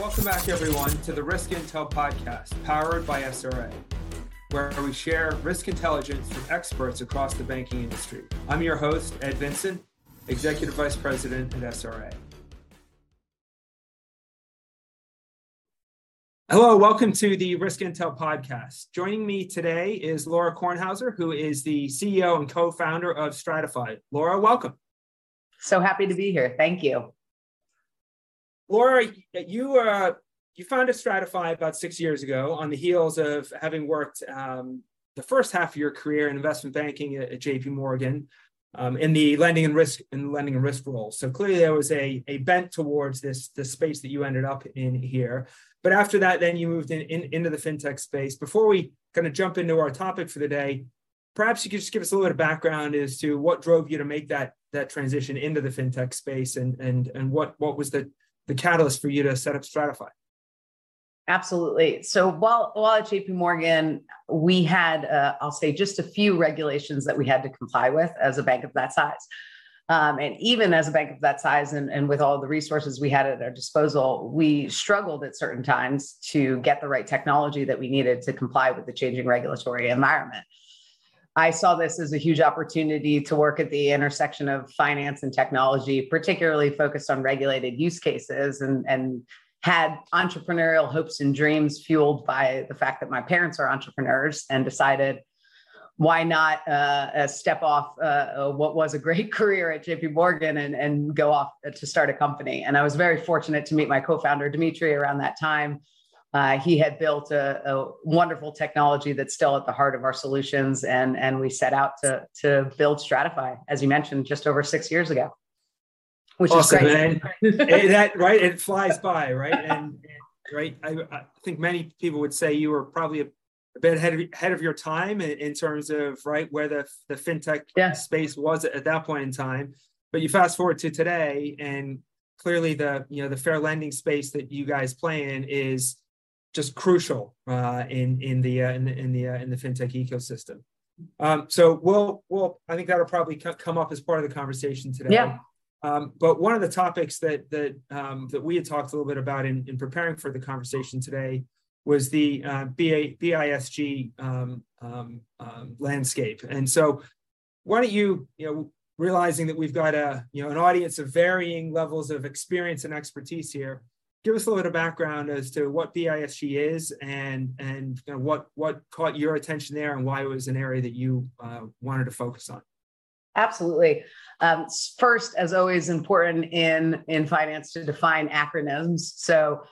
Welcome back, everyone, to the Risk Intel podcast, powered by SRA, where we share risk intelligence from experts across the banking industry. I'm your host, Ed Vincent, Executive Vice President at SRA. Hello, welcome to the Risk Intel podcast. Joining me today is Laura Kornhauser, who is the CEO and co founder of Stratyfy. Laura, welcome. So happy to be here. Thank you. Laura, you uh, you founded Stratyfy about six years ago on the heels of having worked um, the first half of your career in investment banking at, at J.P. Morgan um, in the lending and risk and lending and risk role. So clearly there was a, a bent towards this this space that you ended up in here. But after that, then you moved in, in into the fintech space. Before we kind of jump into our topic for the day, perhaps you could just give us a little bit of background as to what drove you to make that that transition into the fintech space and and and what what was the the catalyst for you to set up Stratyfy? Absolutely. So while while at JP Morgan, we had uh, I'll say just a few regulations that we had to comply with as a bank of that size. Um, and even as a bank of that size and, and with all the resources we had at our disposal, we struggled at certain times to get the right technology that we needed to comply with the changing regulatory environment. I saw this as a huge opportunity to work at the intersection of finance and technology, particularly focused on regulated use cases and, and had entrepreneurial hopes and dreams fueled by the fact that my parents are entrepreneurs and decided why not uh, step off uh, what was a great career at JP Morgan and, and go off to start a company. And I was very fortunate to meet my co-founder Dimitri around that time uh, he had built a, a, wonderful technology that's still at the heart of our solutions, and and we set out to to build Stratyfy, as you mentioned, just over six years ago, which awesome, is great. it, that right, it flies by, right, and, and right. I, I, think many people would say you were probably a, a bit ahead of, ahead of your time in, in, terms of right where the the fintech yeah. space was at that point in time. But you fast forward to today, and clearly the you know the fair lending space that you guys play in is just crucial uh, in in the uh, in the in the, uh, in the fintech ecosystem. Um, so we'll we'll I think that'll probably come up as part of the conversation today. Yeah. Um, but one of the topics that that um, that we had talked a little bit about in, in preparing for the conversation today was the uh, BA, BISG um, um, um, landscape. And so, why don't you you know realizing that we've got a you know an audience of varying levels of experience and expertise here give us a little bit of background as to what BISG is and and you know, what what caught your attention there and why it was an area that you uh, wanted to focus on. Absolutely. Um, first, as always, important in in finance to define acronyms. So.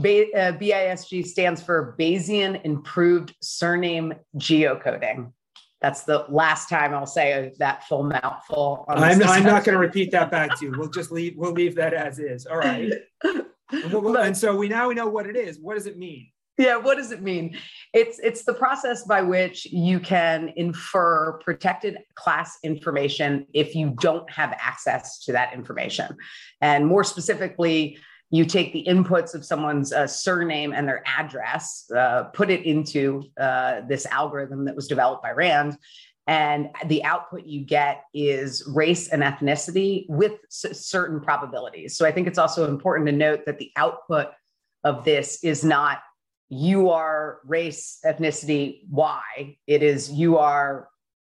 B, uh, BISG stands for Bayesian Improved Surname Geocoding. That's the last time I'll say that full mouthful. I'm, I'm not going to repeat that back to you. We'll just leave. We'll leave that as is. All right. and so we now we know what it is. What does it mean? Yeah, what does it mean? It's it's the process by which you can infer protected class information if you don't have access to that information. And more specifically, you take the inputs of someone's uh, surname and their address, uh, put it into uh, this algorithm that was developed by Rand, and the output you get is race and ethnicity with certain probabilities. So I think it's also important to note that the output of this is not you are race, ethnicity, Y. It is you are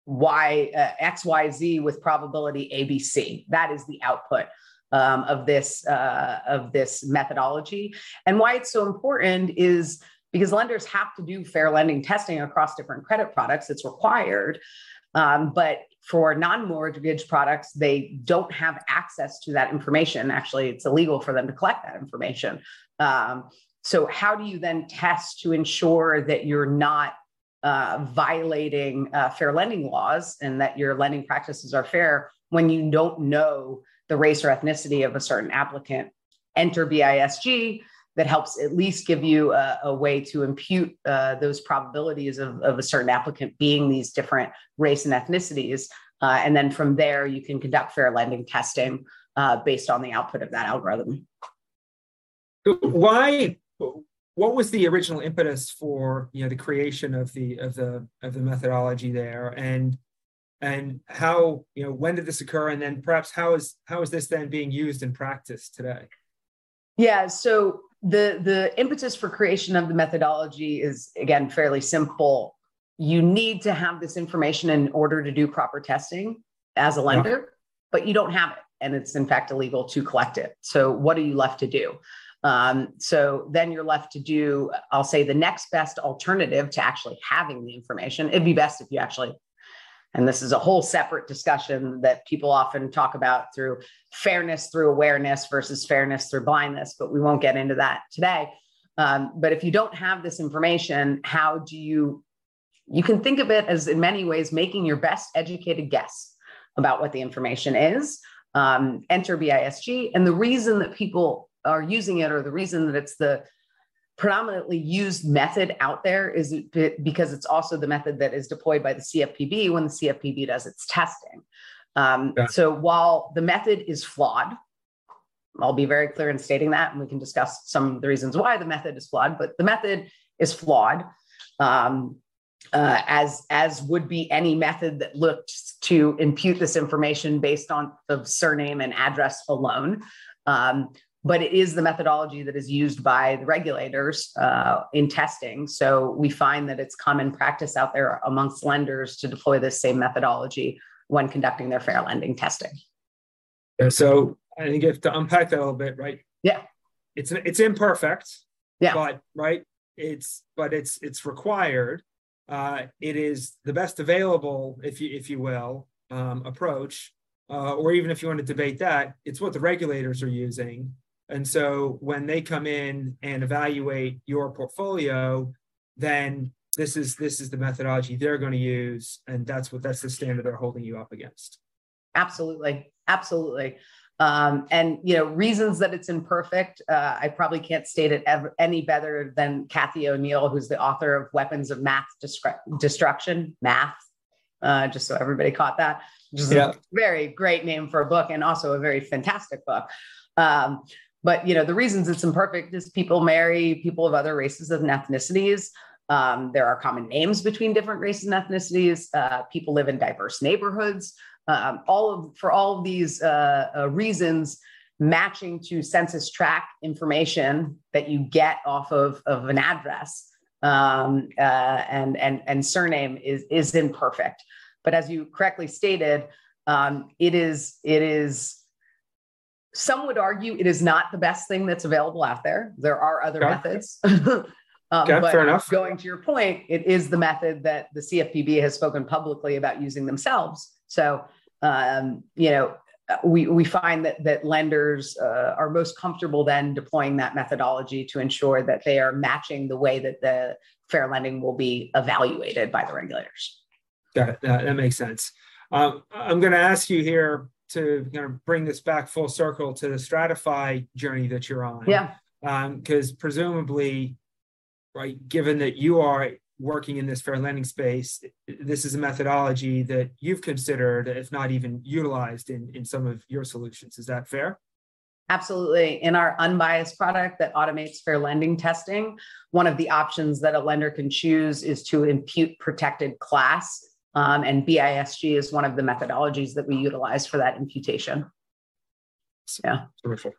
Y, uh, X, Y, Z with probability ABC. That is the output um, of this uh, of this methodology. And why it's so important is because lenders have to do fair lending testing across different credit products. It's required. Um, but for non mortgage products, they don't have access to that information. Actually, it's illegal for them to collect that information. Um, so, how do you then test to ensure that you're not uh, violating uh, fair lending laws and that your lending practices are fair when you don't know the race or ethnicity of a certain applicant? Enter BISG that helps at least give you a, a way to impute uh, those probabilities of, of, a certain applicant being these different race and ethnicities. Uh, and then from there, you can conduct fair lending testing uh, based on the output of that algorithm. Why? What was the original impetus for you know the creation of the of the of the methodology there, and and how you know when did this occur, and then perhaps how is how is this then being used in practice today? Yeah, so the the impetus for creation of the methodology is again fairly simple. You need to have this information in order to do proper testing as a lender, yeah. but you don't have it, and it's in fact illegal to collect it. So what are you left to do? Um, so then you're left to do, I'll say, the next best alternative to actually having the information. It'd be best if you actually and this is a whole separate discussion that people often talk about through fairness through awareness versus fairness through blindness, but we won't get into that today. Um, but if you don't have this information, how do you? You can think of it as, in many ways, making your best educated guess about what the information is. Um, enter BISG. And the reason that people are using it, or the reason that it's the predominantly used method out there is because it's also the method that is deployed by the CFPB when the CFPB does its testing. Um, yeah. So while the method is flawed, I'll be very clear in stating that, and we can discuss some of the reasons why the method is flawed. But the method is flawed, um, uh, as as would be any method that looked to impute this information based on the surname and address alone. Um, but it is the methodology that is used by the regulators uh, in testing. So we find that it's common practice out there amongst lenders to deploy this same methodology when conducting their fair lending testing. Yeah, so I think you have to unpack that a little bit, right? Yeah, it's it's imperfect. Yeah, but right, it's but it's it's required. Uh, it is the best available, if you if you will, um, approach. Uh, or even if you want to debate that, it's what the regulators are using and so when they come in and evaluate your portfolio, then this is this is the methodology they're going to use, and that's what that's the standard they're holding you up against. Absolutely, absolutely. Um, and you know reasons that it's imperfect uh, i probably can't state it ever, any better than Cathy O'Neil who's the author of weapons of math Destru- destruction math uh, just so everybody caught that which is yeah. a very great name for a book and also a very fantastic book um, but you know, the reasons it's imperfect is people marry people of other races and ethnicities. Um, there are common names between different races and ethnicities. Uh, people live in diverse neighborhoods. Um, all of for all of these uh, uh, reasons, matching to census tract information that you get off of, of an address um, uh, and and and surname is is imperfect. But as you correctly stated, um, it is it is some would argue it is not the best thing that's available out there. There are other okay. methods. um, okay, but fair enough. Going to your point, it is the method that the CFPB has spoken publicly about using themselves. So, um, you know, we, we find that, that lenders uh, are most comfortable then deploying that methodology to ensure that they are matching the way that the fair lending will be evaluated by the regulators. That, that, that makes sense. Um, I'm going to ask you here to kind of bring this back full circle to the Stratyfy journey that you're on. Yeah. Because um, presumably, right, given that you are working in this fair lending space, this is a methodology that you've considered, if not even utilized in, in some of your solutions. Is that fair? Absolutely. In our unbiased product that automates fair lending testing, one of the options that a lender can choose is to impute protected class um, and BISG is one of the methodologies that we utilize for that imputation. Yeah. Terrific.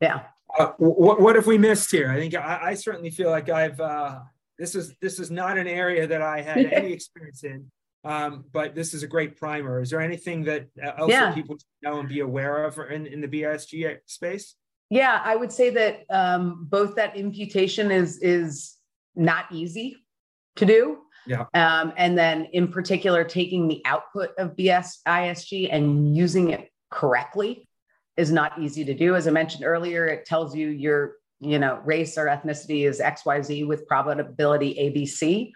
Yeah. Uh, what, what have we missed here? I think I, I certainly feel like I've, uh, this is, this is not an area that I had any experience in. Um, but this is a great primer. Is there anything that uh, else yeah. that people should know and be aware of in, in the BISG space? Yeah, I would say that um, both that imputation is is not easy to do. Yeah. Um, and then in particular, taking the output of BS ISG and using it correctly is not easy to do. As I mentioned earlier, it tells you your, you know, race or ethnicity is XYZ with probability ABC.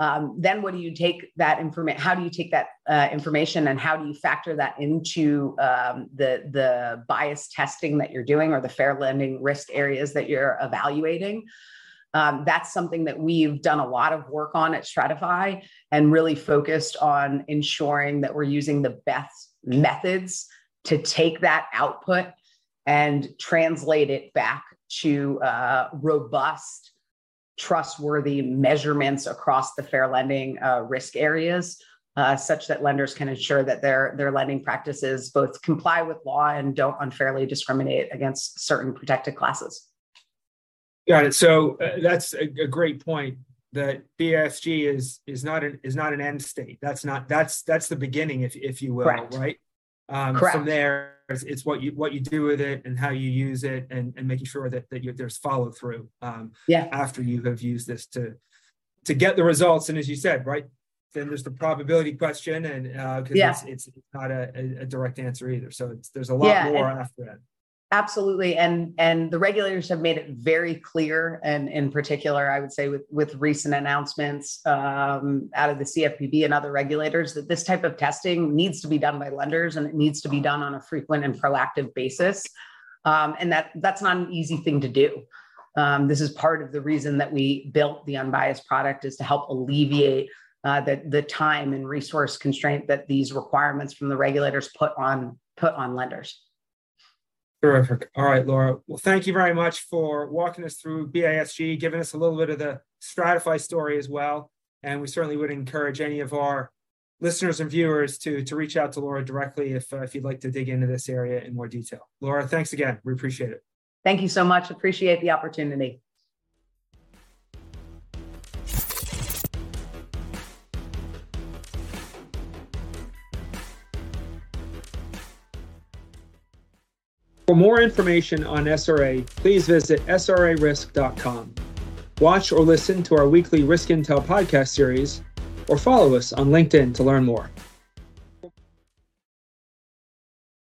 Um, then what do you take that information? How do you take that uh, information and how do you factor that into um, the the bias testing that you're doing or the fair lending risk areas that you're evaluating? Um, that's something that we've done a lot of work on at Stratyfy and really focused on ensuring that we're using the best methods to take that output and translate it back to uh, robust, trustworthy measurements across the fair lending uh, risk areas. Uh, such that lenders can ensure that their their lending practices both comply with law and don't unfairly discriminate against certain protected classes. Got it. So uh, that's a, a, great point. That BSG is is not an is not an end state. That's not that's that's the beginning, if if you will, Correct. right? Um, Correct. From there, it's, it's, what you what you do with it and how you use it, and, and making sure that that you, there's follow through. Um, yeah. After you have used this to to get the results, and as you said, right, then there's the probability question, and because uh, yeah. it's, it's not a, a, direct answer either. So there's a lot yeah, more after that. Absolutely, and and the regulators have made it very clear, and in particular, I would say with with recent announcements um, out of the CFPB and other regulators that this type of testing needs to be done by lenders, and it needs to be done on a frequent and proactive basis, um, and that that's not an easy thing to do. Um, this is part of the reason that we built the unbiased product is to help alleviate uh, the, the time and resource constraint that these requirements from the regulators put on put on lenders. Terrific. All right, Laura. Well, thank you very much for walking us through BISG, giving us a little bit of the Stratyfy story as well. And we certainly would encourage any of our listeners and viewers to, to reach out to Laura directly if, uh, if you'd like to dig into this area in more detail. Laura, thanks again. We appreciate it. Thank you so much. Appreciate the opportunity. For more information on SRA, please visit srarisk.com. Watch or listen to our weekly Risk Intel podcast series, or follow us on LinkedIn to learn more.